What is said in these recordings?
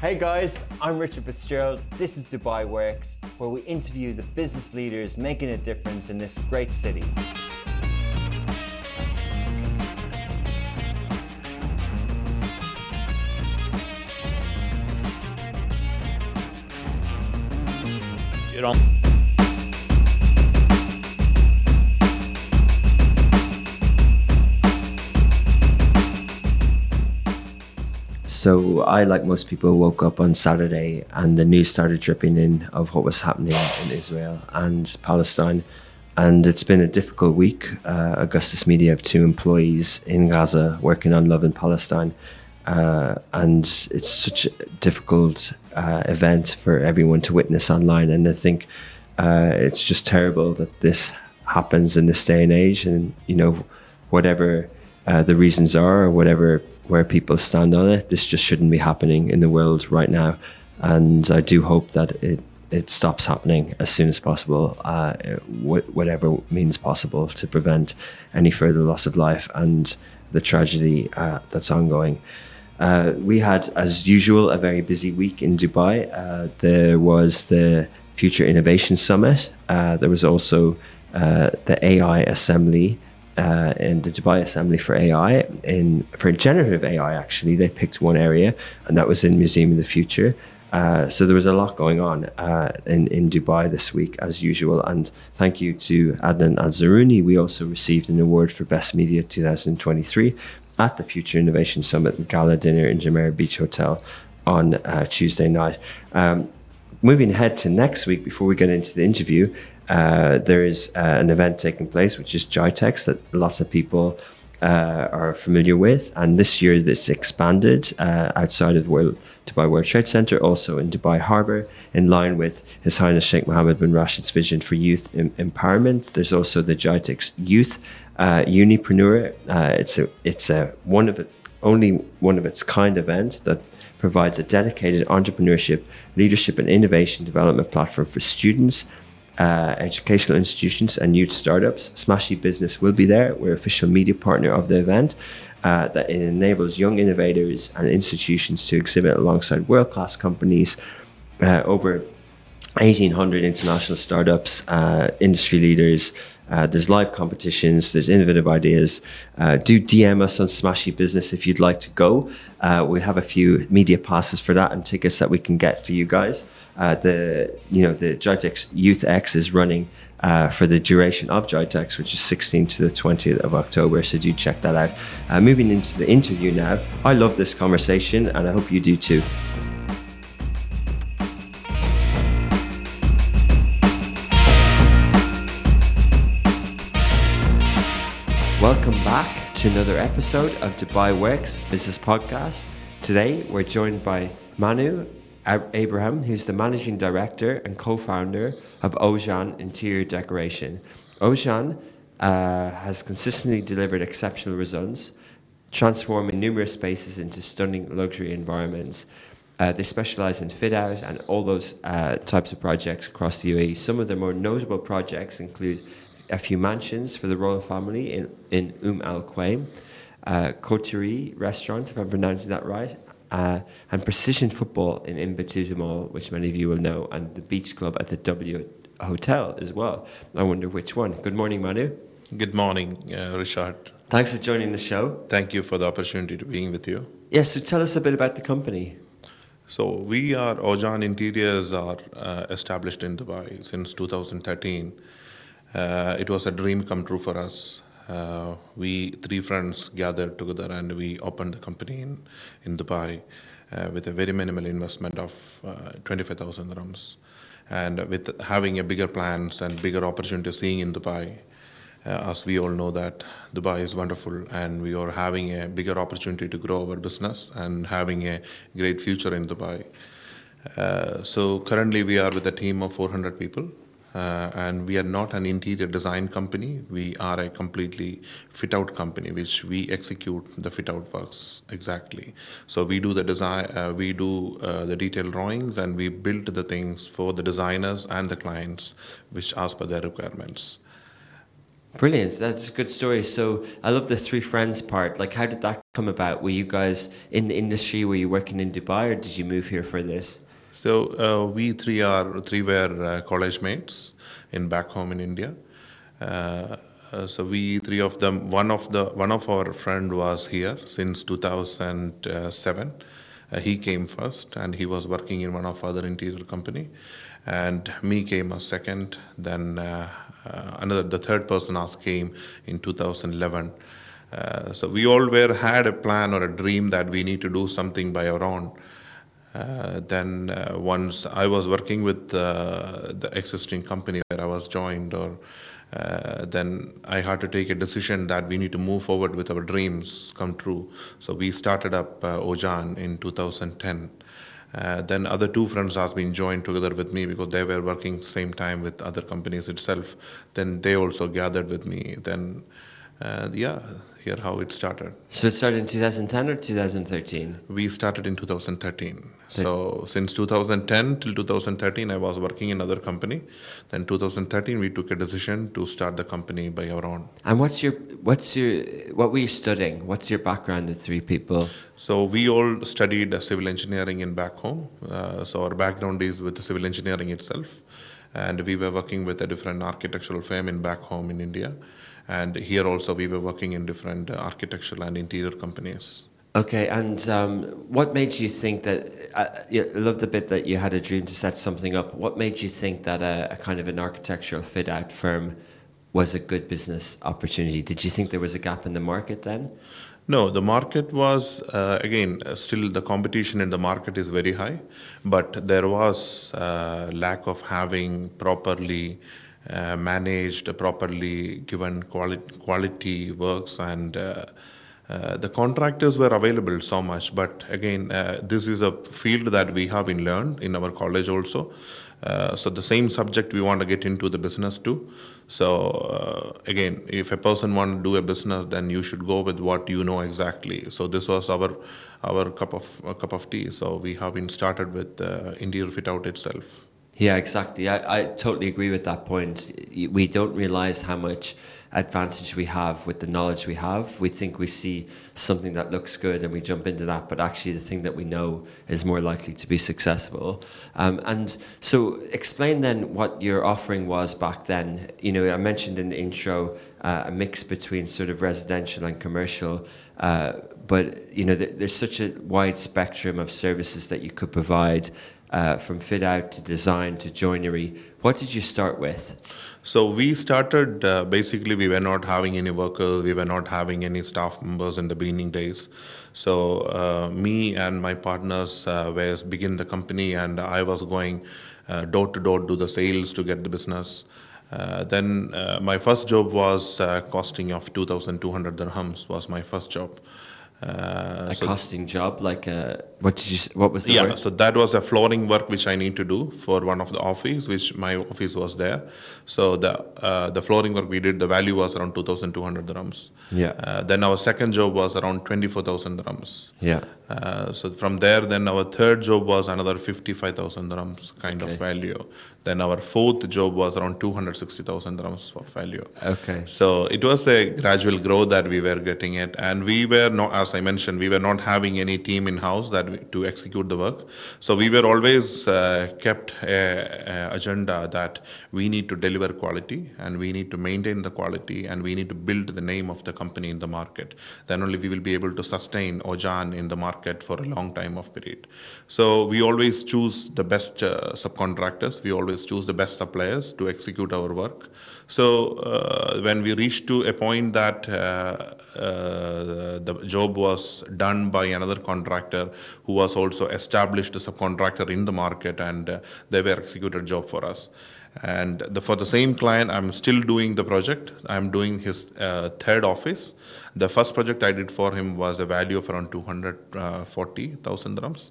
Hey guys, I'm Richard Fitzgerald. This is Dubai Works, where we interview the business leaders making a difference in this great city. Get on. So I, like most people, woke up on Saturday and the news started dripping in of what was happening in Israel and Palestine. And it's been a difficult week. Uh, Augustus Media have two employees in Gaza working on Love in Palestine. Uh, and it's such a difficult uh, event for everyone to witness online. And I think uh, it's just terrible that this happens in this day and age. And, you know, whatever uh, the reasons are or whatever where people stand on it. This just shouldn't be happening in the world right now, and I do hope that it it stops happening as soon as possible, uh, wh- whatever means possible to prevent any further loss of life and the tragedy uh, that's ongoing. Uh, we had, as usual, a very busy week in Dubai. Uh, there was the Future Innovation Summit. Uh, there was also uh, the AI Assembly uh, in the Dubai Assembly for AI, in for generative AI. Actually, they picked one area, and that was in Museum of the Future. Uh, so there was a lot going on uh, in in Dubai this week, as usual. And thank you to Adnan Azaruni. We also received an award for Best Media 2023 at the Future Innovation Summit Gala Dinner in Jumeirah Beach Hotel on uh, Tuesday night. Um, moving ahead to next week, before we get into the interview, uh, there is uh, an event taking place, which is GITEX, that lots of people uh, are familiar with. And this year, this expanded uh, outside of World, Dubai World Trade Center, also in Dubai Harbour, in line with His Highness Sheikh Mohammed bin Rashid's vision for youth em- empowerment. There's also the GITEX Youth uh, Unipreneur. Uh, it's a it's a one of only one of its kind event that provides a dedicated entrepreneurship, leadership, and innovation development platform for students uh, educational institutions and youth startups. Smashi Business will be there. We're official media partner of the event. Uh, that enables young innovators and institutions to exhibit alongside world class companies. Uh, over 1,800 international startups, uh, industry leaders, uh, there's live competitions, there's innovative ideas. Do DM us on Smashi Business if you'd like to go. We have a few media passes for that and tickets that we can get for you guys. Uh, the you know the GITEX Youth X is running uh, for the duration of GITEX, which is 16th to the 20th of October. So do check that out. Uh, moving into the interview now. I love this conversation, and I hope you do too. Welcome back to another episode of Dubai Works Business Podcast. Today we're joined by Manu Abraham, who's the managing director and co founder of Aujan Interior Decoration. Aujan uh, has consistently delivered exceptional results, transforming numerous spaces into stunning luxury environments. Uh, they specialize in fit out and all those uh, types of projects across the UAE. Some of their more notable projects include a few mansions for the royal family in, in Umm Al Quwain, uh, Coterie restaurant, if I'm pronouncing that right, uh, and precision football in Ibn Battuta Mall, which many of you will know, and the beach club at the W Hotel as well. I wonder which one. Good morning, Manu. Good morning, uh, Richard. Thanks for joining the show. Thank you for the opportunity to being with you. Yes, so tell us a bit about the company. So we are Aujan Interiors are uh, established in Dubai since 2013. Uh, it was a dream come true for us. Uh, we three friends gathered together and we opened the company in in Dubai uh, with a very minimal investment of uh, 25,000 dirhams, and with having a bigger plans and bigger opportunities seeing in Dubai. Uh, as we all know that Dubai is wonderful and we are having a bigger opportunity to grow our business and having a great future in Dubai. Uh, so currently we are with a team of 400 people uh, and we are not an interior design company. We are a completely fit out company, which we execute the fit out works exactly. So we do the design, uh, we do uh, the detailed drawings, and we build the things for the designers and the clients, which as per their requirements. Brilliant. That's a good story. So I love the three friends part. Like, how did that come about? Were you guys in the industry? Were you working in Dubai, or did you move here for this? So uh, we three are three were uh, college mates in back home in India. Uh, uh, so we three of them. One of the one of our friend was here since 2007. Uh, he came first, and he was working in one of other interior company, and me came a second. Then uh, another the third person us came in 2011. Uh, so we all were had a plan or a dream that we need to do something by our own. Uh, then uh, once I was working with uh, the existing company where I was joined, or uh, then I had to take a decision that we need to move forward with our dreams come true. So we started up uh, Aujan in 2010. Uh, then other two friends has been joined together with me because they were working same time with other companies itself. Then they also gathered with me. Then yeah, here how it started. So it started in 2010 or 2013? We started in 2013. So since 2010 till 2013, I was working in another company. Then 2013, we took a decision to start the company by our own. And what's your what's your what were you studying? What's your background? The three people. So we all studied civil engineering in back home. Uh, so our background is with the civil engineering itself, and we were working with a different architectural firm in back home in India, and here also we were working in different uh, architectural and interior companies. Okay, and um, what made you think that? Uh, I love the bit that you had a dream to set something up. What made you think that a, a kind of an architectural fit out firm was a good business opportunity? Did you think there was a gap in the market then? No, the market was uh, again uh, still the competition in the market is very high, but there was uh, lack of having properly uh, managed, properly given quality quality works and. Uh, uh, the contractors were available so much, but again, uh, this is a field that we have been learned in our college also. Uh, so the same subject we want to get into the business too. So uh, again, if a person want to do a business, then you should go with what you know exactly. So this was our our cup of cup of tea. So we have been started with interior fit out itself. Yeah, exactly. I, I totally agree with that point. We don't realize how much advantage we have with the knowledge we have. We think we see something that looks good and we jump into that, but actually the thing that we know is more likely to be successful. Um, and so, explain then what your offering was back then. You know, I mentioned in the intro uh, a mix between sort of residential and commercial. Uh, but you know, th- there's such a wide spectrum of services that you could provide, uh, from fit out to design to joinery. What did you start with? So we started uh, basically we were not having any workers, we were not having any staff members in the beginning days. So uh, me and my partners uh, were begin the company, and I was going uh, door to door to do the sales to get the business. Uh, then uh, my first job was uh, costing of 2,200 dirhams was my first job. Uh, A so- costing job, like uh, what did you? What was the yeah, word? so that was a flooring work which I need to do for one of the office, which my office was there. So the uh, the flooring work we did, the value was around 2,200 dirhams. Yeah. Uh, then our second job was around 24,000 dirhams. Yeah. Uh, so from there, then our third job was another 55,000 dirhams kind Okay. of value. Then our fourth job was around 260,000 dirhams of value. Okay. So it was a gradual growth that we were getting it, and we were not, as I mentioned, we were not having any team in house that to execute the work. So we were always uh, kept a, a agenda that we need to deliver quality, and we need to maintain the quality, and we need to build the name of the company in the market. Then only we will be able to sustain Aujan in the market for a long time of period. So we always choose the best uh, subcontractors. We always choose the best suppliers to execute our work. So uh, when we reached to a point that uh, uh, the job was done by another contractor who was also established as a subcontractor in the market, and uh, they were executed job for us. And the, for the same client, I'm still doing the project. I'm doing his uh, third office. The first project I did for him was a value of around 240,000 dirhams.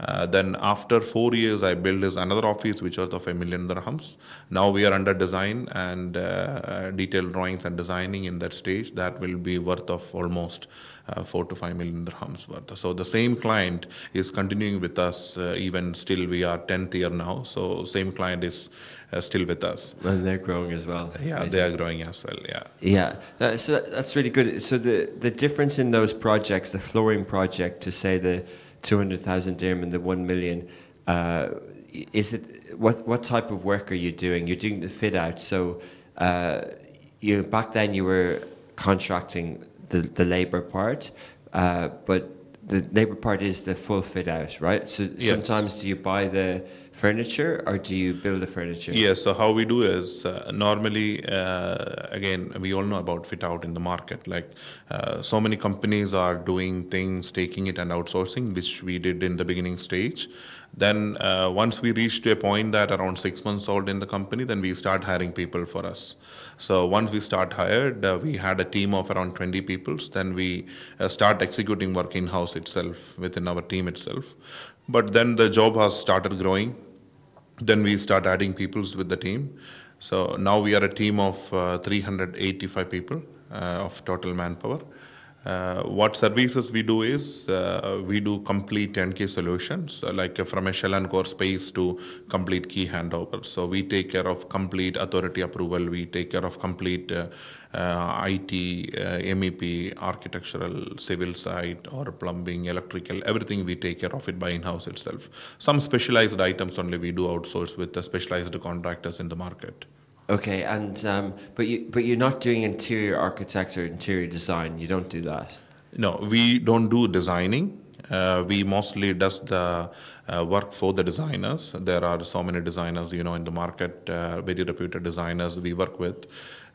Uh, then after four years, I built another office, which was of a million dirhams. Now we are under design and uh, detailed drawings and designing in that stage. That will be worth of almost uh, four to five million dirhams worth. So the same client is continuing with us. Uh, even still, we are tenth year now. So same client is uh, still with us. And they're growing as well. Yeah, they are growing as well. Yeah. Yeah, uh, so that's really good. So the the difference in those projects, the flooring project, to say the two hundred thousand dirham and the one million, uh, is it what what type of work are you doing? You're doing the fit out. So uh, you back then you were contracting the the labor part, uh, but the labor part is the full fit out, right? So Yes. sometimes do you buy the furniture or do you build the furniture? Yes. So how we do is uh, normally, uh, again, we all know about fit out in the market. Like uh, so many companies are doing things, taking it and outsourcing, which we did in the beginning stage. Then uh, once we reached to a point that around six months old in the company, then we start hiring people for us. So once we start hired, uh, we had a team of around 20 people. Then we uh, start executing work in house itself within our team itself. But then the job has started growing then we start adding peoples with the team. So now we are a team of uh, 385 people uh, of total manpower. Uh, what services we do is uh, we do complete turnkey solutions, uh, like from a shell and core space to complete key handover. So we take care of complete authority approval, we take care of complete uh, uh, IT, uh, MEP, architectural, civil site, or plumbing, electrical, everything we take care of it by in-house itself. Some specialized items only we do outsource with the specialized contractors in the market. Okay, and um, but you but you're not doing interior architecture, interior design. You don't do that. No, we don't do designing. Uh, we mostly does the uh, work for the designers. There are so many designers, you know, in the market, uh, very reputed designers we work with.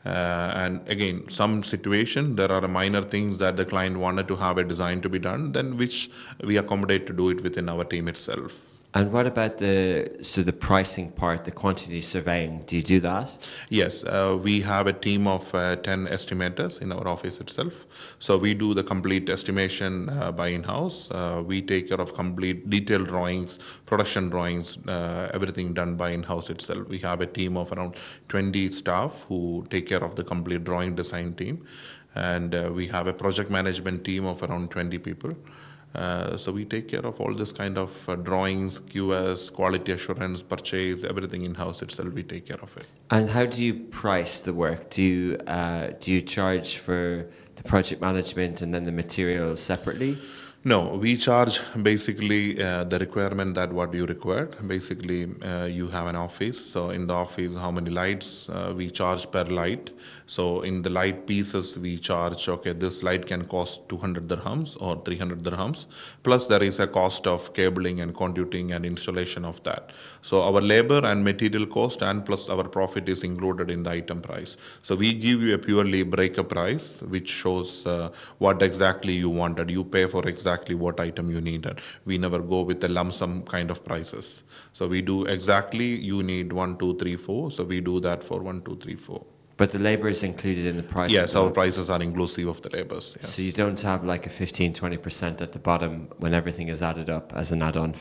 Uh, and again, some situation there are minor things that the client wanted to have a design to be done, then which we accommodate to do it within our team itself. And what about the so the pricing part, the quantity surveying? Do you do that? Yes, uh, we have a team of uh, 10 estimators in our office itself. So we do the complete estimation uh, by in-house. Uh, we take care of complete detailed drawings, production drawings, uh, everything done by in-house itself. We have a team of around 20 staff who take care of the complete drawing design team. And uh, we have a project management team of around 20 people. Uh, so we take care of all this kind of uh, drawings, QS, quality assurance, purchase, everything in house itself. We take care of it. And how do you price the work? Do you uh, do you charge for the project management and then the materials separately? No, we charge basically uh, the requirement that what you required. Basically, uh, you have an office. So in the office, how many lights uh, we charge per light. So in the light pieces, we charge. Okay, this light can cost 200 dirhams or 300 dirhams. Plus, there is a cost of cabling and conduiting and installation of that. So our labor and material cost and plus our profit is included in the item price. So we give you a purely breakup price, which shows uh, what exactly you wanted. You pay for exactly what item you needed. We never go with a lump sum kind of prices. So we do exactly you need one, two, three, four. So we do that for one, two, three, four. But the labor is included in the price. Yes, our prices are inclusive of the labors. Yes. So you don't have like a 15 20% at the bottom when everything is added up as an add-on.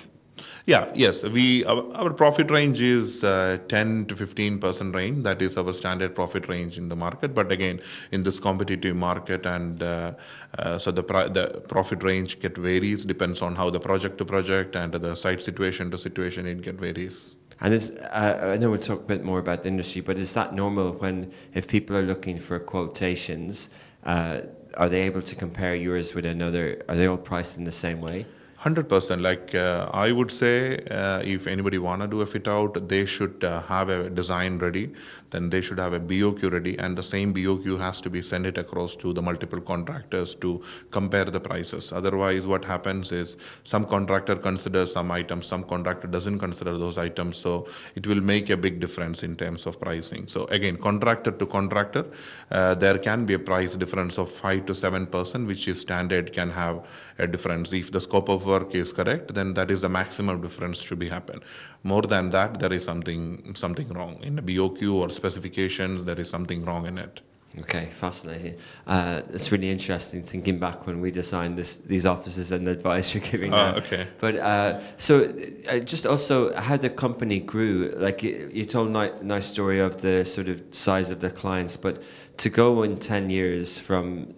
Yeah, yes. We our, our profit range is uh, 10 to 15 percent range. That is our standard profit range in the market. But again, in this competitive market, and uh, uh, so the the profit range get varies depends on how the project to project and the site situation to situation it get varies. And is uh, I know we'll talk a bit more about the industry, but is that normal when if people are looking for quotations, uh, are they able to compare yours with another? Are they all priced in the same way? Hundred percent. Like uh, I would say, uh, if anybody wanna do a fit out, they should uh, have a design ready. Then they should have a BOQ ready, and the same BOQ has to be sent it across to the multiple contractors to compare the prices. Otherwise, what happens is some contractor considers some items, some contractor doesn't consider those items. So it will make a big difference in terms of pricing. So again, contractor to contractor, uh, there can be a price difference of five to seven percent, which is standard can have a difference. If the scope of work is correct, then that is the maximum difference to be happen. More than that, there is something something wrong in the BOQ or specifications. There is something wrong in it. Okay, fascinating. Uh, it's really interesting thinking back when we designed this, these offices and the advice you're giving. Now. okay. But uh, so, uh, just also how the company grew. Like you, you told a ni- nice story of the sort of size of the clients, but to go in ten years from,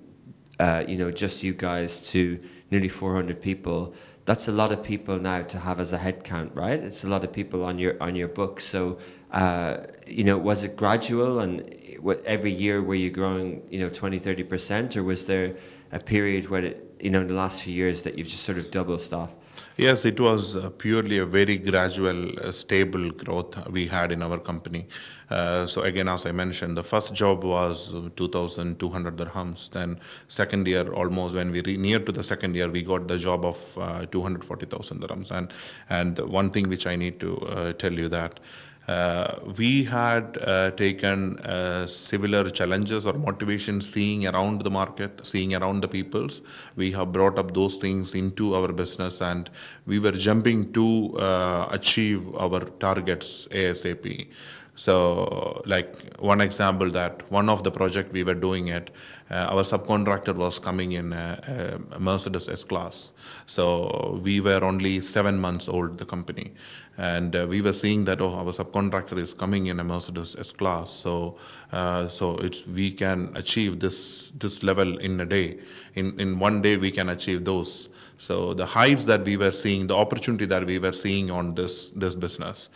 uh, you know, just you guys to nearly 400 people. That's a lot of people now to have as a head count, right? It's a lot of people on your on your books. So, uh, you know, was it gradual and what, every year were you growing, you know, 20, 30%, or was there a period where, it, you know, in the last few years that you've just sort of doubled staff? Yes, it was uh, purely a very gradual, uh, stable growth we had in our company. Uh, so again, as I mentioned, the first job was 2,200 dirhams. Then second year, almost when we re- near to the second year, we got the job of uh, 240,000 dirhams. And and one thing which I need to uh, tell you that uh, we had uh, taken uh, similar challenges or motivation seeing around the market, seeing around the peoples. We have brought up those things into our business and we were jumping to uh, achieve our targets ASAP. So, like one example that one of the project we were doing it, uh, our subcontractor was coming in a, a Mercedes S class. So we were only seven months old, the company, and uh, we were seeing that oh, our subcontractor is coming in a Mercedes S class. So, uh, so it's we can achieve this this level in a day. In in one day we can achieve those. So the heights that we were seeing, the opportunity that we were seeing on this this business.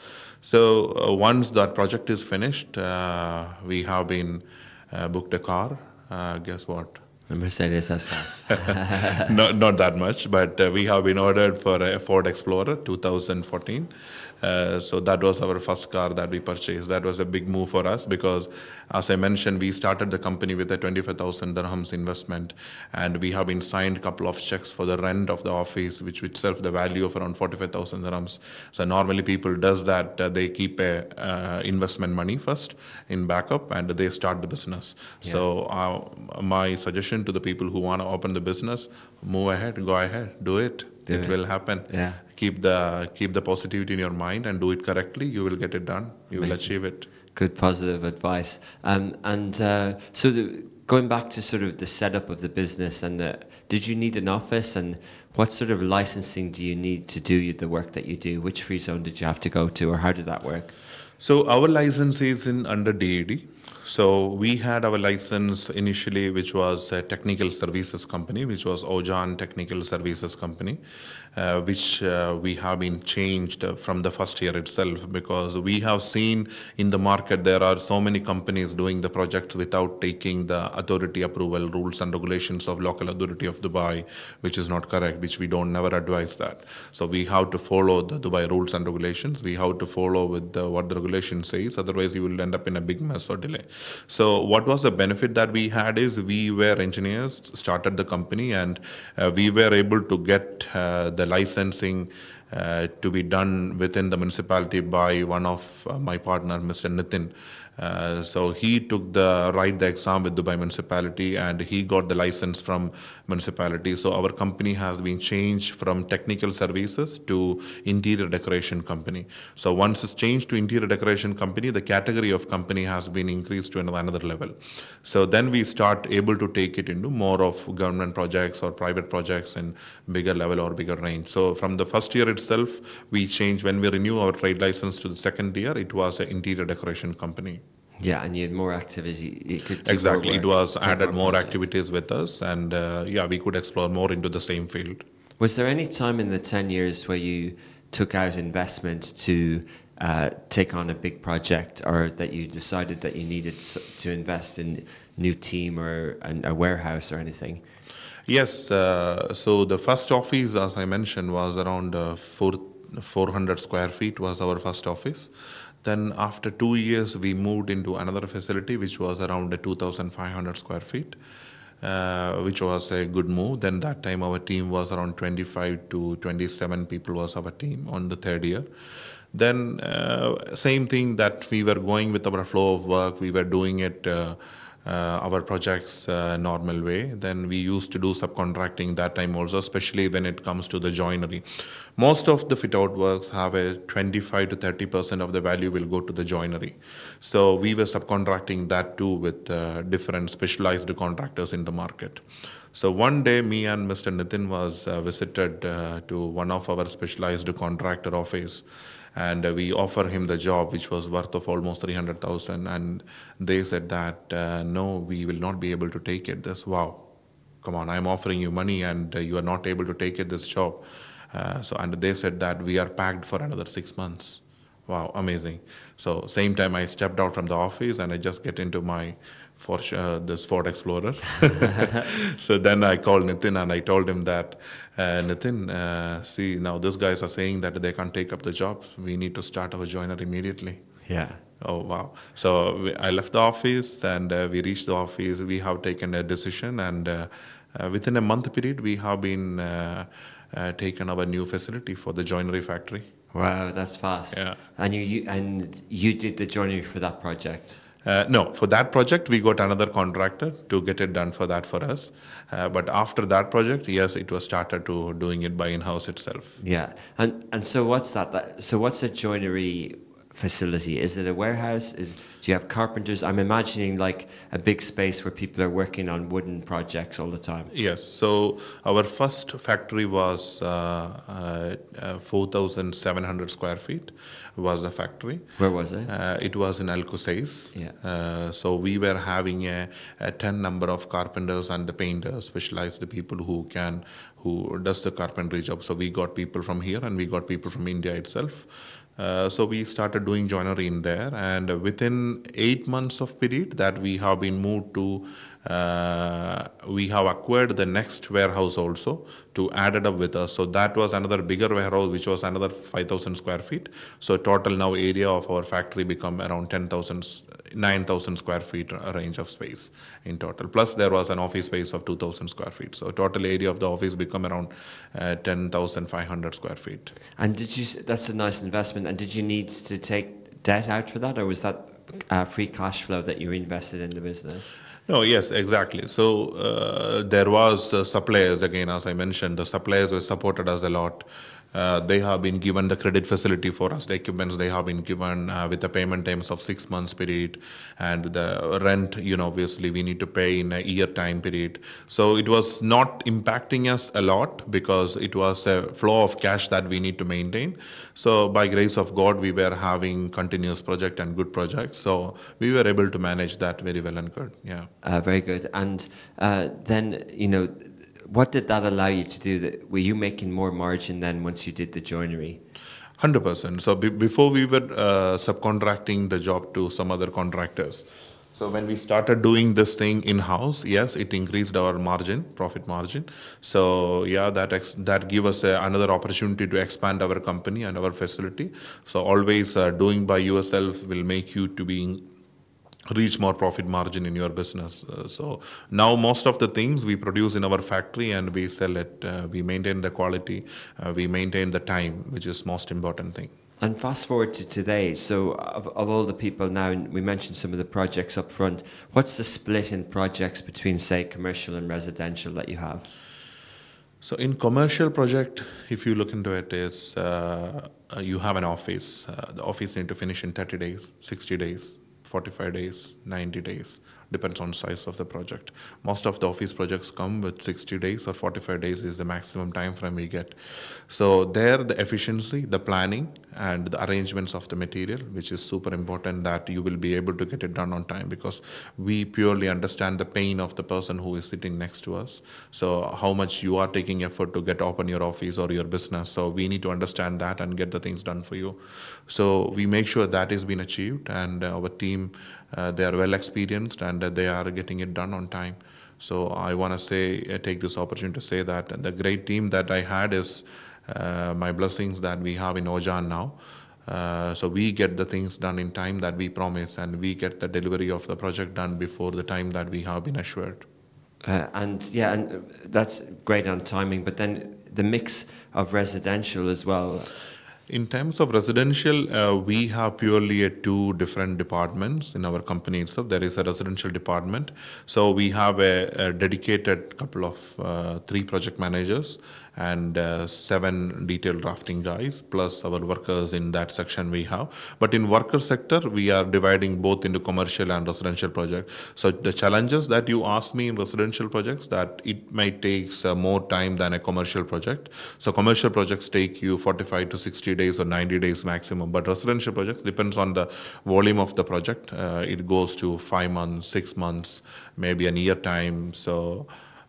So uh, once that project is finished, uh, we have been uh, booked a car. Uh, guess what? A Mercedes not, not that much, but uh, we have been ordered for a Ford Explorer 2014. Uh, so that was our first car that we purchased. That was a big move for us because, as I mentioned, we started the company with a 25,000 dirhams investment, and we have been signed a couple of checks for the rent of the office, which itself the value of around 45,000 dirhams. So normally people does that. Uh, they keep a uh, investment money first in backup, and they start the business. Yeah. So uh, my suggestion to the people who want to open the business, move ahead, go ahead, do it. It will happen Yeah. keep the keep the positivity in your mind and do it correctly you will get it done you will achieve it Good positive advice. Um, and uh, so, the, going back to sort of the setup of the business, and the, did you need an office, and what sort of licensing do you need to do the work that you do? Which free zone did you have to go to, or how did that work? so our license is in under DED so we had our license initially which was a technical services company which was Aujan Technical Services Company uh, which uh, we have been changed uh, from the first year itself because we have seen in the market there are so many companies doing the projects without taking the authority approval rules and regulations of local authority of Dubai which is not correct which we don't never advise that. So we have to follow the Dubai rules and regulations. We have to follow with the, what the regulation says. Otherwise you will end up in a big mess or delay so what was the benefit that we had is we were engineers started the company and uh, we were able to get uh, the licensing uh, to be done within the municipality by one of uh, my partner, Mr. Nitin. Uh, so he took the write the exam with Dubai municipality and he got the license from municipality. So our company has been changed from technical services to interior decoration company. So once it's changed to interior decoration company, the category of company has been increased to another level. So then we start able to take it into more of government projects or private projects in bigger level or bigger range. So from the first year itself, we changed when we renew our trade license to the second year, it was an interior decoration company. Yeah, and you had more activity. You could Exactly, it was added more activities with us, and uh, yeah, we could explore more into the same field. Was there any time in the 10 years where you took out investment to uh, take on a big project or that you decided that you needed to invest in new team or an, a warehouse or anything? Yes, uh, so the first office, as I mentioned, was around uh, four, 400 square feet was our first office. Then after two years, we moved into another facility, which was around uh, 2,500 square feet, uh, which was a good move. Then that time our team was around 25 to 27 people was our team on the third year. Then uh, same thing that we were going with our flow of work, we were doing it. Uh, our projects uh, normal way. Then we used to do subcontracting that time also, especially when it comes to the joinery. Most of the fit out works have a 25 to 30 percent of the value will go to the joinery. So we were subcontracting that too with uh, different specialized contractors in the market. So one day, me and Mr. Nitin was uh, visited uh, to one of our specialized contractor office, and uh, we offer him the job, which was worth of almost three hundred thousand. And they said that uh, no, we will not be able to take it. This wow, come on, I'm offering you money, and uh, you are not able to take it this job. Uh, so and they said that we are packed for another six months. Wow, amazing. So same time I stepped out from the office and I just get into my for uh, this Ford Explorer. so then I called Nitin and I told him that uh, Nitin, uh, see now these guys are saying that they can't take up the job. We need to start our joiner immediately. Yeah. Oh wow! So we, I left the office and uh, we reached the office. We have taken a decision, and uh, uh, within a month period, we have been uh, uh, taken our new facility for the joinery factory. Wow, that's fast. Yeah. And you, you and you did the joinery for that project. Uh, no, for that project, we got another contractor to get it done for that for us. Uh, but after that project, yes, it was started to doing it by in-house itself. Yeah. And and so what's that? so what's a joinery facility? Is it a warehouse? Is do you have carpenters? I'm imagining like a big space where people are working on wooden projects all the time. Yes. So our first factory was uh, uh, uh, 4,700 square feet was the factory. Where was it? Uh, it was in Al Qusais. Yeah. Uh, so we were having a, a 10 number of carpenters and the painters, specialized the people who can, who does the carpentry job. So we got people from here and we got people from India itself. Uh, so we started doing joinery in there, and within eight months of period that we have been moved to, uh, we have acquired the next warehouse also to add it up with us. So that was another bigger warehouse, which was another 5,000 square feet. So total now area of our factory become around 10,000, 9,000 square feet range of space in total. Plus there was an office space of 2,000 square feet. So total area of the office become around uh, 10,500 square feet. And did you? That's a nice investment. And did you need to take debt out for that, or was that uh, free cash flow that you invested in the business? No, yes, exactly. So uh, there was uh, suppliers again, as I mentioned, the suppliers were supported us a lot. Uh, they have been given the credit facility for us. The equipments they have been given uh, with the payment times of six months period, and the rent. You know, obviously we need to pay in a year time period. So it was not impacting us a lot because it was a flow of cash that we need to maintain. So by grace of God, we were having continuous project and good projects. So we were able to manage that very well and good. Yeah. Uh, very good. And uh, then, you know, what did that allow you to do? That were you making more margin then once you did the joinery? Hundred percent. So be- before we were uh, subcontracting the job to some other contractors. So when we started doing this thing in house, yes, it increased our margin, profit margin. So yeah, that ex- that give us a, another opportunity to expand our company and our facility. So always uh, doing by yourself will make you to be reach more profit margin in your business. Uh, so now most of the things we produce in our factory and we sell it. Uh, we maintain the quality. Uh, we maintain the time, which is most important thing. And fast forward to today. So, of, of all the people now, we mentioned some of the projects up front. What's the split in projects between, say, commercial and residential that you have? So in commercial project, if you look into it, is uh, you have an office. Uh, the office need to finish in 30 days, 60 days, 45 days, 90 days. Depends on size of the project. Most of the office projects come with 60 days or 45 days is the maximum time frame we get. So there, the efficiency, the planning, and the arrangements of the material, which is super important that you will be able to get it done on time because we purely understand the pain of the person who is sitting next to us. So how much you are taking effort to get open your office or your business. So we need to understand that and get the things done for you. So we make sure that is being achieved, and our team they are well experienced and uh, they are getting it done on time. So I want to say, uh, take this opportunity to say that the great team that I had is uh, my blessings that we have in Aujan now. Uh, so we get the things done in time that we promise, and we get the delivery of the project done before the time that we have been assured. Uh, and yeah, and uh, that's great on timing. But then the mix of residential as well. In terms of residential, uh, we have purely two different departments in our company itself. There is a residential department, so we have a, a dedicated couple of uh, three project managers and uh, seven detailed drafting guys, plus our workers in that section we have. But in worker sector, we are dividing both into commercial and residential project. So the challenges that you ask me in residential projects that it might takes uh, more time than a commercial project. So commercial projects take you 45 to 60 days or 90 days maximum. But residential projects depends on the volume of the project. Uh, it goes to five months, six months, maybe a year time. So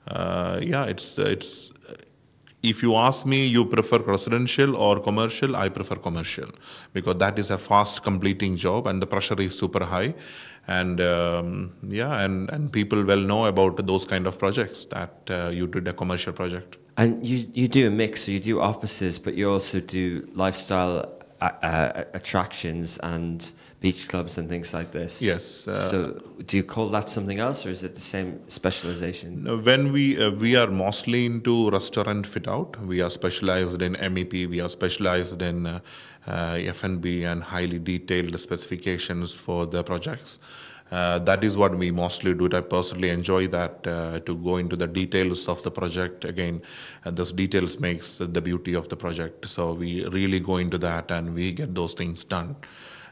uh, yeah, it's it's if you ask me, you prefer residential or commercial, I prefer commercial because that is a fast completing job and the pressure is super high. And um, yeah, and, and people well know about those kind of projects that uh, you did a commercial project. And you, you do a mix, so you do offices, but you also do lifestyle uh, uh, attractions and beach clubs and things like this. Yes. Uh, so do you call that something else, or is it the same specialization? When we uh, we are mostly into restaurant fit out. We are specialized in MEP. We are specialized in uh, uh, F&B and highly detailed specifications for the projects. Uh, that is what we mostly do. I personally enjoy that uh, to go into the details of the project. Again, uh, those details makes the beauty of the project. So we really go into that and we get those things done.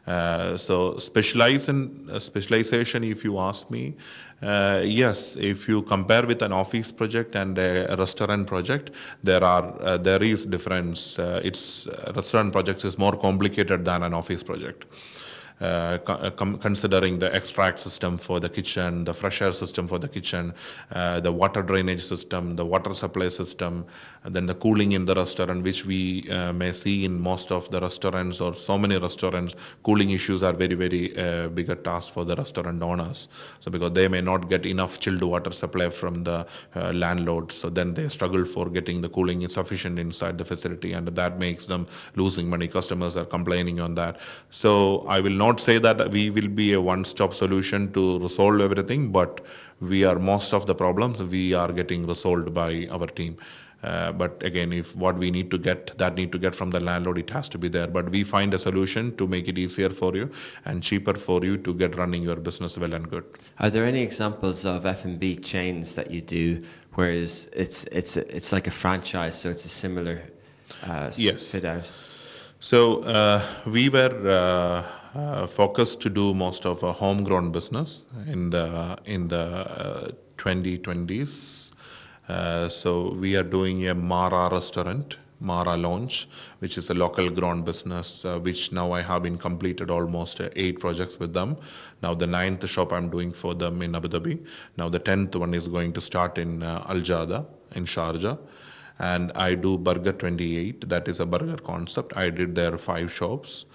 Uh, so specialize in uh, specialization, if you ask me, uh, yes. If you compare with an office project and a restaurant project, there are there is difference. it's restaurant projects is more complicated than an office project. Uh, uh, considering the extract system for the kitchen, the fresh air system for the kitchen, uh, the water drainage system, the water supply system, and then the cooling in the restaurant, which we may see in most of the restaurants or so many restaurants, cooling issues are very, very uh, bigger task for the restaurant owners. So because they may not get enough chilled water supply from the uh, landlords, so then they struggle for getting the cooling sufficient inside the facility, and that makes them losing money. Customers are complaining on that. So I will not not say that we will be a one-stop solution to resolve everything, but we are most of the problems we are getting resolved by our team. Uh, but again, if what we need to get, that need to get from the landlord, it has to be there. But we find a solution to make it easier for you and cheaper for you to get running your business well and good. Are there any examples of F and B chains that you do, whereas it's it's it's like a franchise, so it's a similar uh, yes. fit out? So uh, we were uh, uh, focused to do most of a homegrown business in the in the 2020s. Uh, uh, so we are doing a Mara restaurant, Mara Lounge, which is a local grown business, uh, which now I have been completed almost uh, eight projects with them. Now the ninth shop I'm doing for them in Abu Dhabi. Now the tenth one is going to start in uh, Al Jada in Sharjah. And I do Burger 28. That is a burger concept. I did there five shops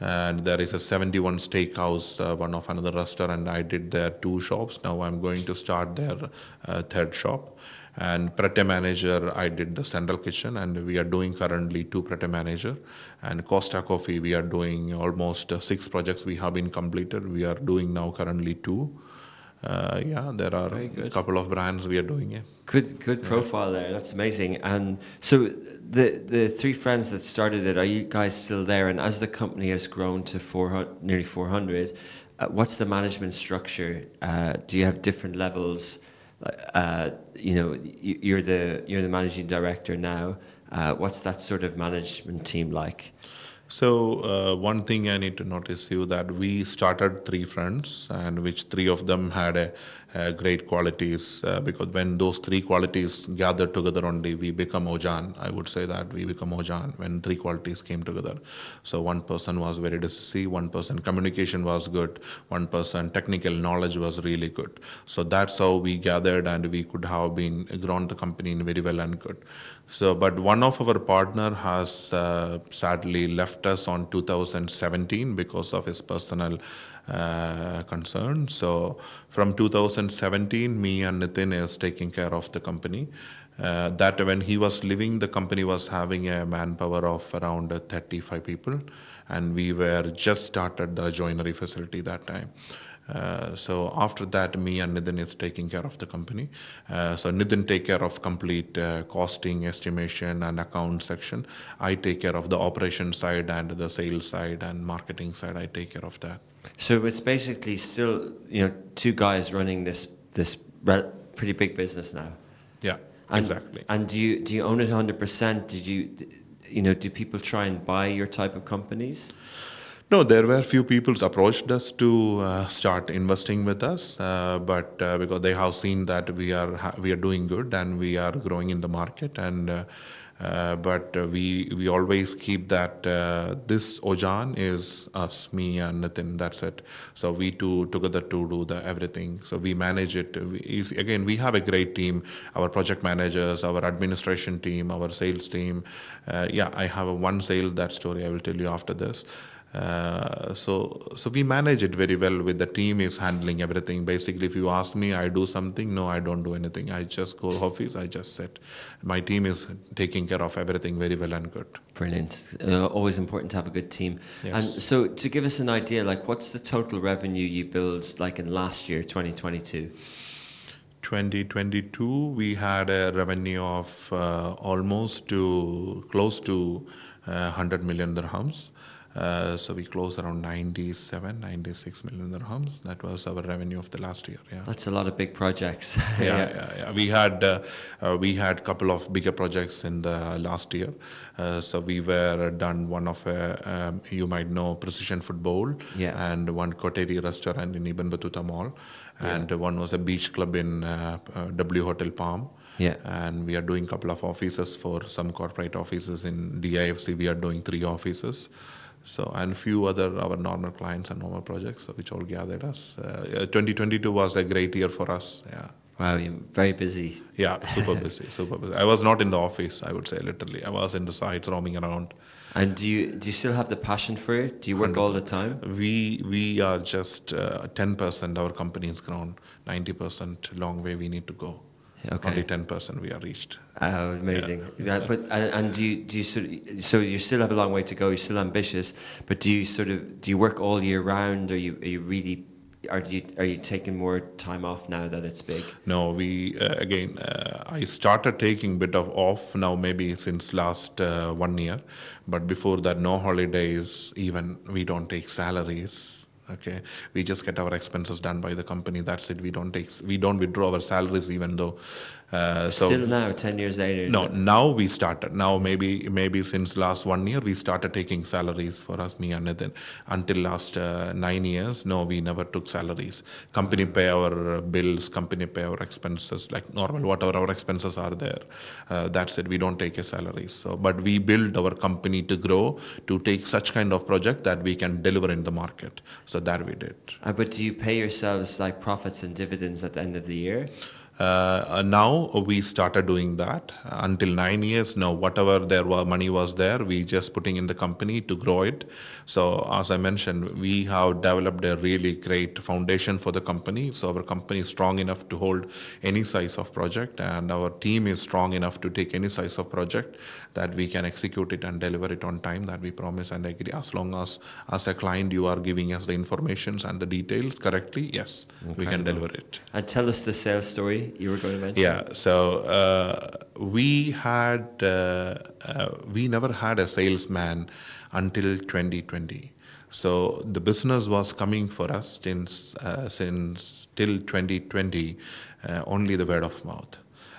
and there is a 71 steakhouse, uh, one of another restaurant. And I did there two shops. Now I'm going to start their uh, third shop. And Pret A Manger, I did the central kitchen, and we are doing currently two Pret A Manger. And Costa Coffee, we are doing almost uh, six projects we have been completed. We are doing now currently two uh, yeah, there are a couple of brands we are doing it. Good, good profile there. That's amazing. And so, the the three friends that started it, are you guys still there? And as the company has grown to four nearly four hundred, uh, what's the management structure? Uh, do you have different levels? Uh, you know, you're the you're the managing director now. Uh, what's that sort of management team like? So uh, one thing I need to notice you that we started three friends, and which three of them had a, a great qualities. Uh, because when those three qualities gathered together only, we become Aujan. I would say that we become Aujan when three qualities came together. So one person was very decisive, one person communication was good, one person technical knowledge was really good. So that's how we gathered, and we could have been grown the company very well and good. So, but one of our partner has uh, sadly left us on 2017 because of his personal uh, concern. So, from 2017, me and Nitin is taking care of the company. Uh, that when he was leaving, the company was having a manpower of around 35 people, and we were just started the joinery facility that time. Uh, so after that, me and Nitin is taking care of the company. Uh, so Nitin take care of complete uh, costing, estimation, and account section. I take care of the operation side and the sales side and marketing side. I take care of that. So it's basically still you know two guys running this this pretty big business now. Yeah, and, exactly. And do you do you own it hundred percent? Did you you know do people try and buy your type of companies? No, there were few people approached us to uh, start investing with us, uh, but uh, because they have seen that we are we are doing good and we are growing in the market, and uh, Uh, but uh, we we always keep that this Aujan is us, me and Nitin. That's it. So we two together to do the everything. So we manage it. We, again, we have a great team. Our project managers, our administration team, our sales team. Yeah, I have a one sale. That story I will tell you after this. Uh, so so we manage it very well with the team is handling everything basically if you ask me i do something no i don't do anything i just go office i just sit my team is taking care of everything very well and good Brilliant. Uh, always important to have a good team. Yes. And so, to give us an idea, like, what's the total revenue you build, like in last year, 2022? 2022 we had a revenue of uh, almost to close to uh, 100 million dirhams uh, so we closed around 97 96 million dirhams that was our revenue of the last year yeah That's a lot of big projects. yeah, yeah, yeah. We had uh, uh, we had couple of bigger projects in the last year. Uh, so we were done one of uh, um, you might know Precision Football Yeah. and one Coterie restaurant in Ibn Battuta Mall, and one was a beach club in uh, uh, W Hotel Palm. Yeah. And we are doing couple of offices for some corporate offices in DIFC. We are doing three offices. So and few other our normal clients and normal projects, which all gathered us. Uh, 2022 was a great year for us. Yeah. Wow, you're very busy. Yeah, super busy, super busy. I was not in the office, I would say, literally. I was in the sites roaming around. And do you do you still have the passion for it? Do you work all the time? We we are just uh, 10%, our company has grown. 90% long way we need to go. Okay. Only 10% we are reached. Oh, amazing! Yeah, but and, and do you do you sort of, so you still have a long way to go. You're still ambitious, but do you sort of do you work all year round? Or you are you really are you are you taking more time off now that it's big? No, we uh, again. Uh, I started taking bit of off now, maybe since last uh, one year, but before that, no holidays. Even we don't take salaries. Okay, we just get our expenses done by the company. That's it. We don't take. We don't withdraw our salaries, even though. Uh, so still now, ten years later. no, now we started. Now maybe maybe since last one year we started taking salaries for us, me and Nitin. Until last uh, nine years, no, we never took salaries. Company pay our bills, company pay our expenses like normal, whatever our expenses are there. Uh, that's it. We don't take a salaries. So, but we build our company to grow to take such kind of project that we can deliver in the market. So that we did. Uh, but do you pay yourselves like profits and dividends at the end of the year? Uh, uh, now we started doing that. Until nine years, no, whatever there was money was there, we just putting in the company to grow it. So as I mentioned, we have developed a really great foundation for the company. So our company is strong enough to hold any size of project, and our team is strong enough to take any size of project that we can execute it and deliver it on time that we promise and agree. As long as as a client you are giving us the informations and the details correctly, yes, we can deliver it. And tell us the sales story you were going to mention. Yeah, so uh, we had uh, uh, we never had a salesman until 2020. So the business was coming for us since uh, since till 2020, uh, only the word of mouth.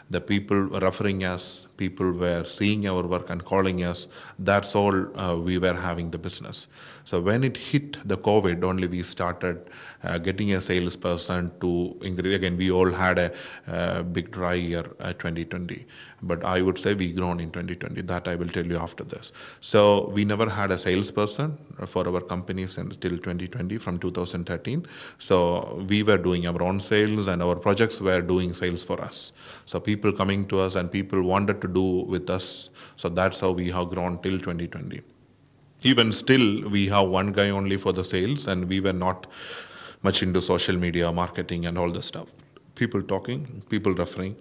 The people were referring us, people were seeing our work and calling us. That's all uh, we were having the business. So when it hit the COVID, only we started uh, getting a salesperson to increase. Again, we all had a big dry year, uh, 2020. But I would say we grown in 2020. That I will tell you after this. So we never had a salesperson for our companies until 2020 from 2013. So we were doing our own sales and our projects were doing sales for us. So people coming to us and people wanted to do with us. So that's how we have grown till 2020 even still we have one guy only for the sales and we were not much into social media marketing and all the stuff people talking people referring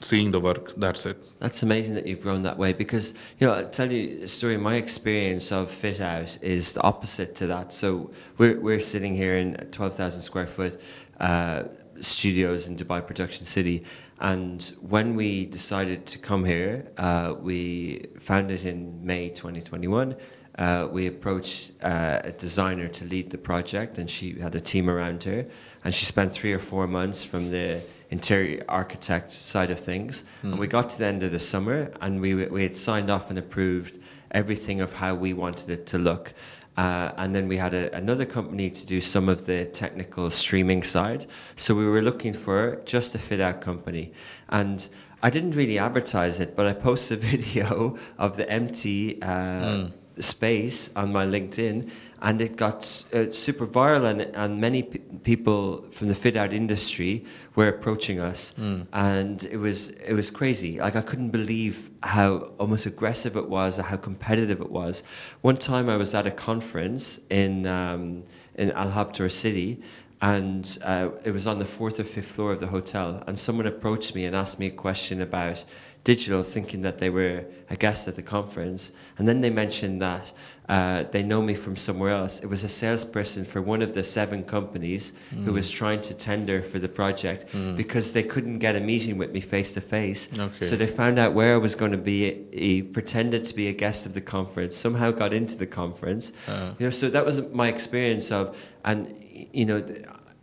seeing the work that's it That's amazing that you've grown that way because, you know, I'll tell you a story. My experience of Fit Out is the opposite to that. So we're, we're sitting here in 12,000 square foot uh, studios in Dubai Production City. And when we decided to come here, uh, we found it in May 2021. Uh, we approached uh, a designer to lead the project, and she had a team around her. And she spent three or four months from the interior architect side of things. And we got to the end of the summer, and we we had signed off and approved everything of how we wanted it to look. Uh, and then we had a, another company to do some of the technical streaming side. So we were looking for just a fit out company. And I didn't really advertise it, but I posted a video of the empty uh, space on my LinkedIn, and it got uh, super viral, and, and many p- people from the fit out industry were approaching us, and it was it was crazy. Like I couldn't believe how almost aggressive it was, or how competitive it was. One time I was at a conference in um, in Al Habtoor City, and uh, it was on the fourth or fifth floor of the hotel. And someone approached me and asked me a question about digital, thinking that they were a guest at the conference. And then they mentioned that uh, they know me from somewhere else. It was a salesperson for one of the seven companies who mm. was trying to tender for the project mm. because they couldn't get a meeting with me face to face. So they found out where I was going to be. He pretended to be a guest of the conference. Somehow got into the conference. Uh. You know, so that was my experience of, and you know,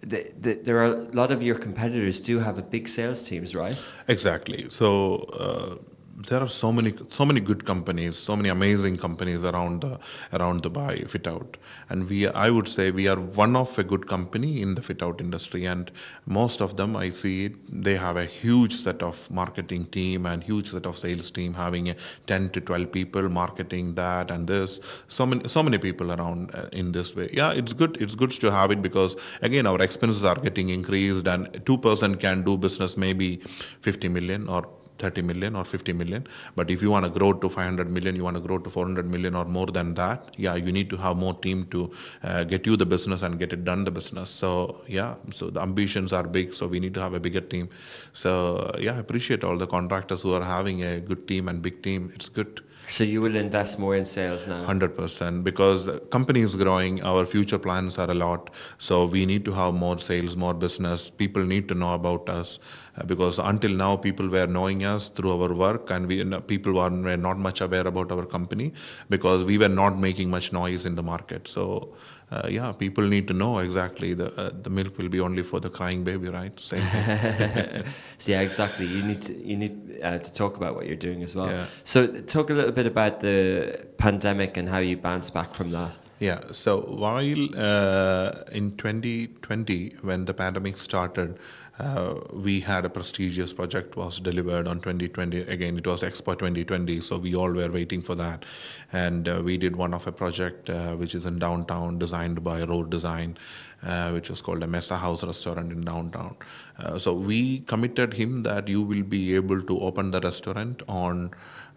the, the, there are a lot of your competitors do have a big sales teams, right? Exactly. So uh, there are so many so many good companies, so many amazing companies around the, around Dubai fit out, and we I would say we are one of a good company in the fit out industry, and most of them I see they have a huge set of marketing team and huge set of sales team having a 10 to 12 people marketing that and this. So many so many people around uh, in this way. Yeah it's good it's good to have it because again our expenses are getting increased and two person can do business maybe 50 million or 30 million or 50 million. But if you want to grow to 500 million you want to grow to 400 million or more than that yeah you need to have more team to uh, get you the business and get it done the business. So yeah so the ambitions are big so we need to have a bigger team. So yeah i appreciate all the contractors who are having a good team and big team. It's good So you will invest more in sales now. 100% because company is growing our future plans are a lot. So we need to have more sales more business. People need to know about us. Uh, because until now people were knowing us through our work and we people were, were not much aware about our company because we were not making much noise in the market. So uh, yeah people need to know exactly the uh, the milk will be only for the crying baby right same thing So yeah, exactly. You need to, you need uh, to talk about what you're doing as well. Yeah. So talk a little bit about the pandemic and how you bounced back from that. Yeah. So while uh, in 2020, when the pandemic started, uh, we had a prestigious project was delivered on 2020. Again, it was Expo 2020, so we all were waiting for that, and uh, we did one of a project uh, which is in downtown, designed by Roar Design. Uh, which was called a Mezza House restaurant in downtown. Uh, so we committed him that you will be able to open the restaurant on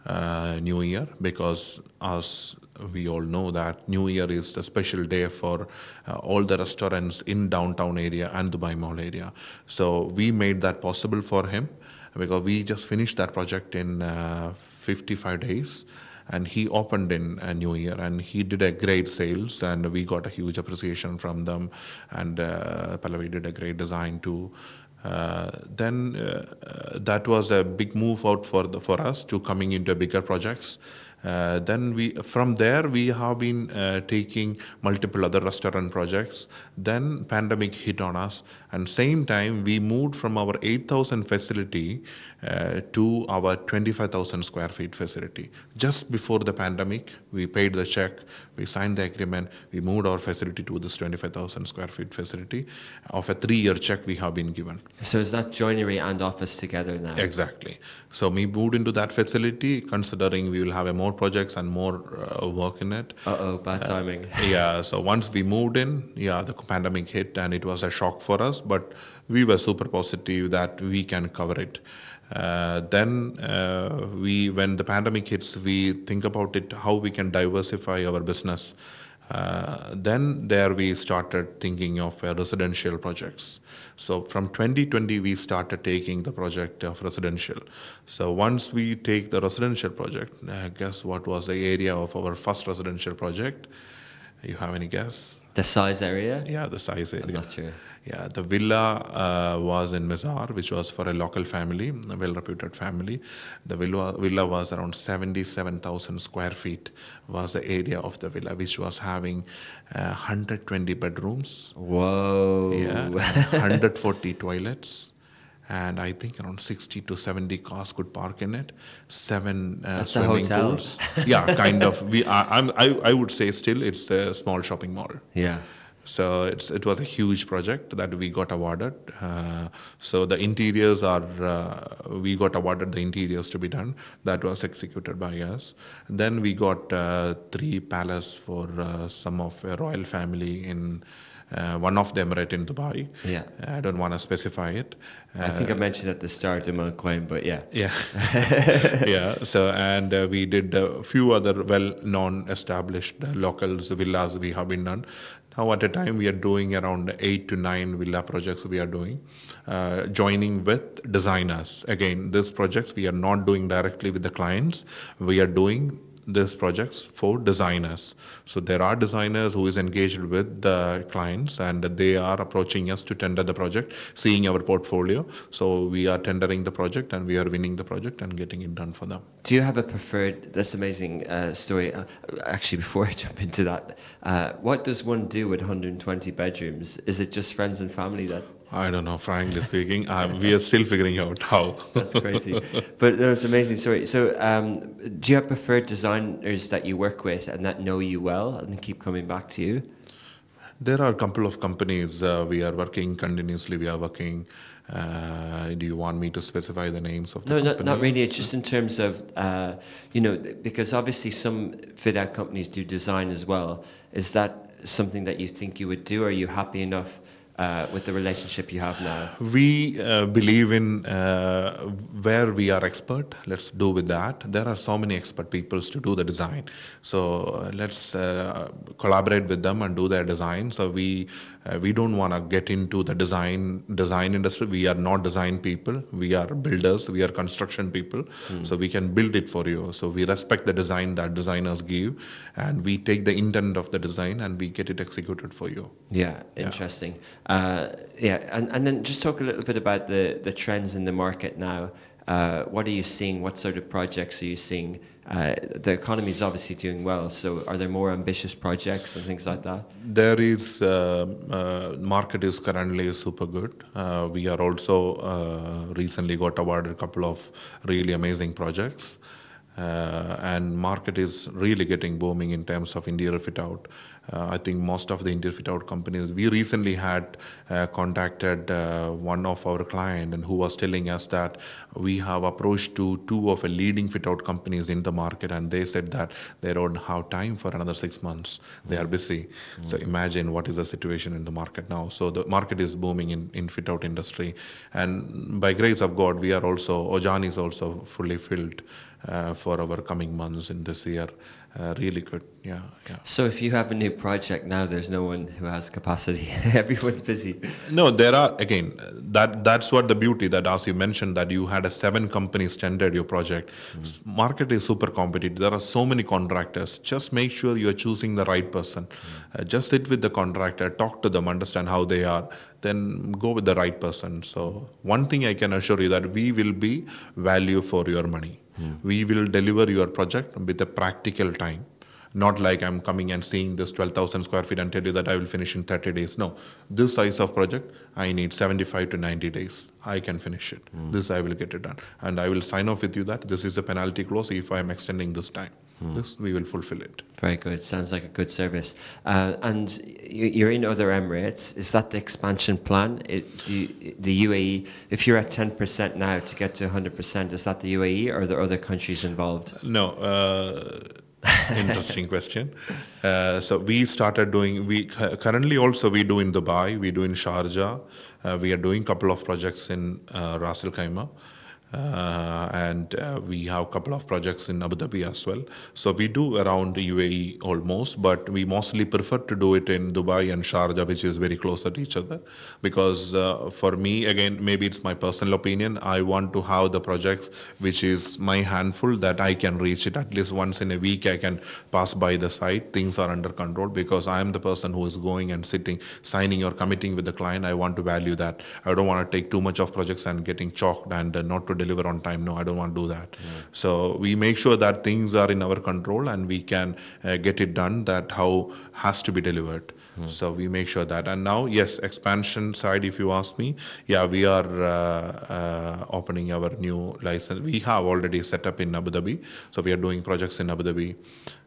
uh, New Year because as we all know that New Year is the special day for uh, all the restaurants in downtown area and Dubai Mall area. So we made that possible for him because we just finished that project in uh, 55 days and he opened in a new year and he did a great sales and we got a huge appreciation from them. And uh, Pallavi did a great design too. Uh, then uh, uh, that was a big move out for the, for us to coming into bigger projects. Uh, then we from there we have been uh, taking multiple other restaurant projects. Then pandemic hit on us and same time we moved from our 8000 facility uh, to our 25000 square feet facility just before the pandemic we paid the check we signed the agreement we moved our facility to this 25000 square feet facility of a 3 year check we have been given So is that joinery and office together now? Exactly. So we moved into that facility, considering we will have more projects and more uh, work in it. Uh oh, bad timing. Yeah. So once we moved in, yeah, the pandemic hit and it was a shock for us, but we were super positive that we can cover it. Uh, then uh, we, when the pandemic hits, we think about it how we can diversify our business. Uh, then there we started thinking of uh, residential projects. So from 2020 we started taking the project of residential. So once we take the residential project, uh, guess what was the area of our first residential project? You have any guess? The size area? Yeah, the size area. I'm not sure. Yeah, the villa uh, was in Mizar, which was for a local family, a well-reputed family. The villa, villa was around 77,000 square feet was the area of the villa, which was having uh, 120 bedrooms, Whoa. yeah, 140 toilets, and I think around 60 to 70 cars could park in it. Seven uh, swimming pools. yeah, kind of. We, I, I'm, I, I would say still it's a small shopping mall. Yeah. So it's, it was a huge project that we got awarded. Uh, so the interiors are, uh, we got awarded the interiors to be done. That was executed by us. Then we got uh, three palace for uh, some of a royal family in uh, one of them right in Dubai. Yeah. I don't want to specify it. I think I mentioned at the start Iman Quain, but yeah. Yeah, yeah. So and uh, we did a few other well-known, established uh, locals villas we have been done. Now at a time we are doing around eight to nine villa projects we are doing, uh, joining with designers. Again, these projects we are not doing directly with the clients. We are doing these projects for designers. So there are designers who is engaged with the clients and they are approaching us to tender the project, seeing our portfolio. So we are tendering the project and we are winning the project and getting it done for them. Do you have a preferred? That's amazing uh, story. Uh, actually, before I jump into that, uh, what does one do with 120 bedrooms? Is it just friends and family that? I don't know, frankly speaking. Um, we are still figuring out how. That's crazy. but no, it's an amazing story. So, um, do you have preferred designers that you work with and that know you well and keep coming back to you? There are a couple of companies uh, we are working continuously. We are working. Uh, do you want me to specify the names of the No, not, companies? not really. It's just in terms of, uh, you know, because obviously some fit out companies do design as well. Is that something that you think you would do? Are you happy enough uh, with the relationship you have now? We uh, believe in uh, where we are expert. Let's do with that. There are so many expert peoples to do the design. So uh, let's uh, collaborate with them and do their design. So we uh, we don't want to get into the design design industry. We are not design people. We are builders. We are construction people. So we can build it for you. So we respect the design that designers give, and we take the intent of the design and we get it executed for you. Yeah, interesting. Uh, yeah, and, and then just talk a little bit about the, the trends in the market now. Uh, what are you seeing? What sort of projects are you seeing? Uh, the economy is obviously doing well, so are there more ambitious projects and things like that? There is uh, uh, market is currently super good. Uh, we are also uh, recently got awarded a couple of really amazing projects, uh, and market is really getting booming in terms of interior fit out. Uh, I think most of the interior fit out companies. We recently had uh, contacted uh, one of our client and who was telling us that we have approached to two of a leading fit out companies in the market, and they said that they don't have time for another six months. They are busy. So imagine what is the situation in the market now. So the market is booming in, in fit out industry, and by grace of God, we are also Aujan is also fully filled uh, for our coming months in this year. Uh, really good. Yeah, yeah. So if you have a new project now, there's no one who has capacity. Everyone's busy. No, there are again that that's what the beauty that as you mentioned that you had a seven companies tendered your project. S- Market is super competitive. There are so many contractors. Just make sure you are choosing the right person. Uh, just sit with the contractor, talk to them, understand how they are, then go with the right person. So one thing I can assure you that we will be value for your money. We will deliver your project with a practical time. Not like I'm coming and seeing this 12,000 square feet and tell you that I will finish in 30 days. No, this size of project, I need 75 to 90 days. I can finish it. Hmm. This I will get it done. And I will sign off with you that this is a penalty clause if I am extending this time. Hmm. This, we will fulfill it. Very good. Sounds like a good service. Uh, and you- you're in other Emirates. Is that the expansion plan? It, you, the UAE, if you're at 10% now to get to 100%, is that the UAE or are there other countries involved? No, uh, interesting question. Uh, so we started doing. We currently also we do in Dubai. We do in Sharjah. Uh, we are doing couple of projects in uh, Ras Al Khaimah. Uh, and uh, we have a couple of projects in Abu Dhabi as well. So we do around UAE almost, but we mostly prefer to do it in Dubai and Sharjah, which is very close at each other. Because uh, for me, again, maybe it's my personal opinion, I want to have the projects which is my handful that I can reach it at least once in a week. I can pass by the site, things are under control because I am the person who is going and sitting, signing or committing with the client. I want to value that. I don't want to take too much of projects and getting chalked and uh, not to deliver on time. No, I don't want to do that. So we make sure that things are in our control and we can uh, get it done. That how has to be delivered. So we make sure that. And now, yes, expansion side. If you ask me, yeah, we are uh, uh, opening our new license. We have already set up in Abu Dhabi. So we are doing projects in Abu Dhabi.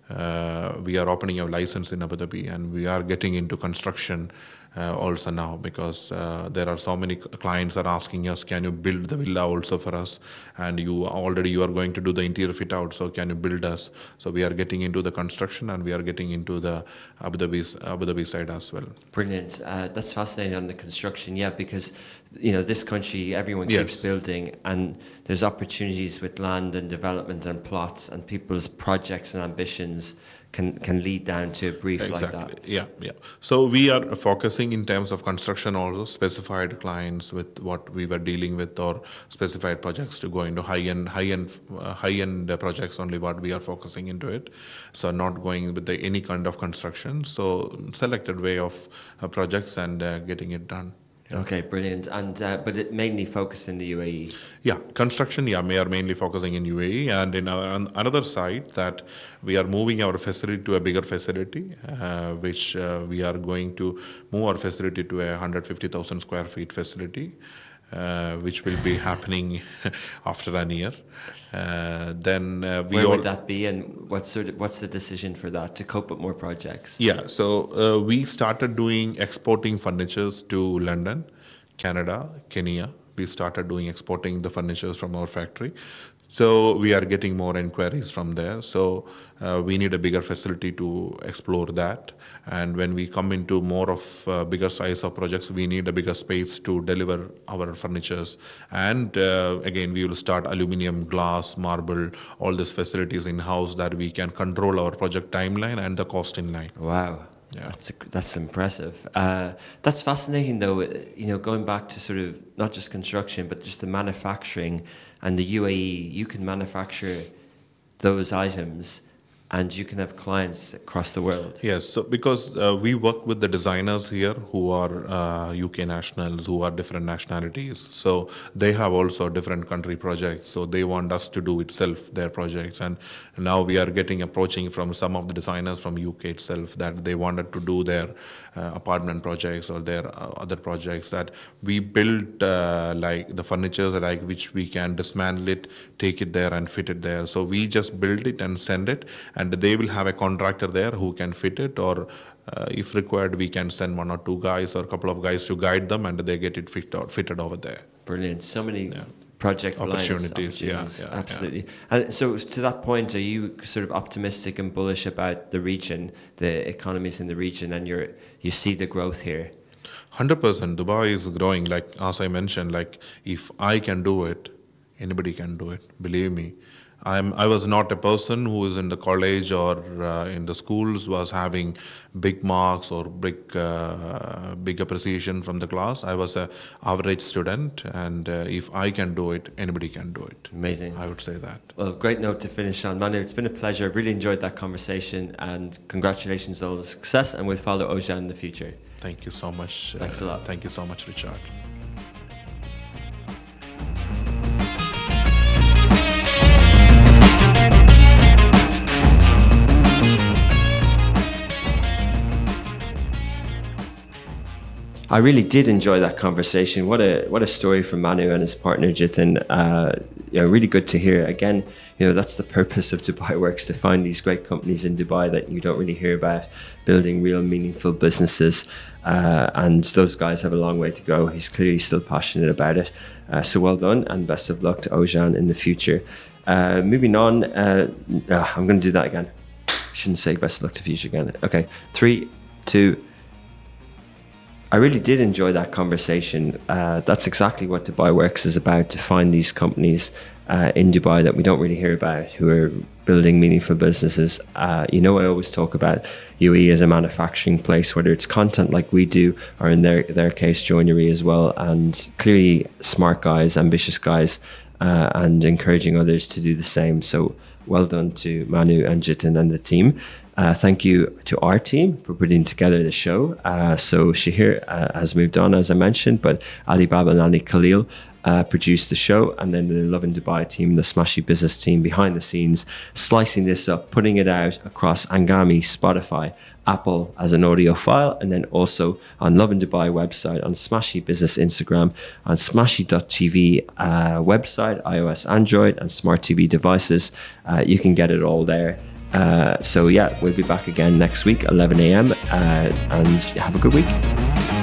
uh, we are opening a license in Abu Dhabi, and we are getting into construction uh, also now because uh, there are so many clients are asking us, can you build the villa also for us? And you already you are going to do the interior fit out, so can you build us? So we are getting into the construction, and we are getting into the Abu Dhabi Abu Dhabi side as well. Brilliant. Uh, that's fascinating on the construction, yeah, because you know this country, everyone keeps Yes. building, and there's opportunities with land and development and plots, and people's projects and ambitions can can lead down to a brief like that. Yeah, yeah. So we are focusing in terms of construction also specified clients with what we were dealing with or specified projects to go into high end, high end, uh, high end projects only what we are focusing into it. So not going with the, any kind of construction. So selected way of uh, projects and uh, getting it done. Okay, brilliant. And uh, but it mainly focused in the. UAE. Yeah, construction, yeah, we are mainly focusing in UAE. And in our, on another side, that we are moving our facility to a bigger facility, uh, which uh, we are going to move our facility to a 150,000 square feet facility, uh, which will be happening after an year. Uh, then uh, we Where would that be, and what's sort of, what's the decision for that to cope with more projects? Yeah, so uh, we started doing exporting furnitures to London, Canada, Kenya. We started doing exporting the furnitures from our factory. So we are getting more inquiries from there. So uh, we need a bigger facility to explore that. And when we come into more of uh, bigger size of projects, we need a bigger space to deliver our furnitures. And uh, again, we will start aluminium, glass, marble, all these facilities in house that we can control our project timeline and the cost in line. Wow. Yeah. That's that's impressive. Uh, that's fascinating, though. You know, going back to sort of not just construction, but just the manufacturing and the UAE. You can manufacture those items, and you can have clients across the world. Yes, so because uh, we work with the designers here who are uh, UK nationals, who are different nationalities. So they have also different country projects. So they want us to do itself their projects, and now we are getting approaching from some of the designers from UK itself that they wanted to do their uh, apartment projects or their uh, other projects that we build uh, like the furnitures like which we can dismantle it, take it there and fit it there. So we just build it and send it, and they will have a contractor there who can fit it, or uh, if required, we can send one or two guys or a couple of guys to guide them, and they get it fit out, fitted over there. Brilliant. So many Yeah. project Opportunities, opportunities. yeah, yeah. absolutely. And so, to that point, are you sort of optimistic and bullish about the region, the economies in the region, and you're you see the growth here? Hundred percent, Dubai is growing. Like as I mentioned, like if I can do it, anybody can do it. Believe me. I'm. I was not a person who is in the college or uh, in the schools was having big marks or big uh, big appreciation from the class. I was a average student, and uh, if I can do it, anybody can do it. Amazing. I would say that. Well, great note to finish on. Manu, it's been a pleasure. I've really enjoyed that conversation and congratulations on all the success and we'll follow Aujan in the future. Thank you so much. Thanks a lot. Thank you so much, Richard. I really did enjoy that conversation. What a what a story from Manu and his partner Jitin. Uh, you know, really good to hear. Again, you know, that's the purpose of Dubai Works to find these great companies in Dubai that you don't really hear about, building real meaningful businesses. Uh, and those guys have a long way to go. He's clearly still passionate about it. Uh, so well done, and best of luck to Aujan in the future. Uh, moving on, uh, uh, I'm going to do that again. Shouldn't say best of luck to future again. Okay, three, two. I really did enjoy that conversation. Uh, that's exactly what Dubai Works is about to find these companies uh, in Dubai that we don't really hear about who are building meaningful businesses. Uh, you know, I always talk about UAE as a manufacturing place, whether it's content like we do, or in their, their case, joinery as well. And clearly, smart guys, ambitious guys, uh, and encouraging others to do the same. So, well done to Manu and Jitin and the team. Uh, thank you to our team for putting together the show. Uh, so Shahir uh, has moved on, as I mentioned, but Alibaba and Ali Khalil uh, produced the show, and then the Lovin Dubai team, the Smashi business team behind the scenes, slicing this up, putting it out across Anghami, Spotify, Apple as an audio file, and then also on Lovin Dubai website, on Smashi Business Instagram, on Smashi.tv uh, website, iOS, Android, and smart TV devices. Uh, you can get it all there. Uh, so yeah, we'll be back again next week, 11 a.m. Uh, and have a good week.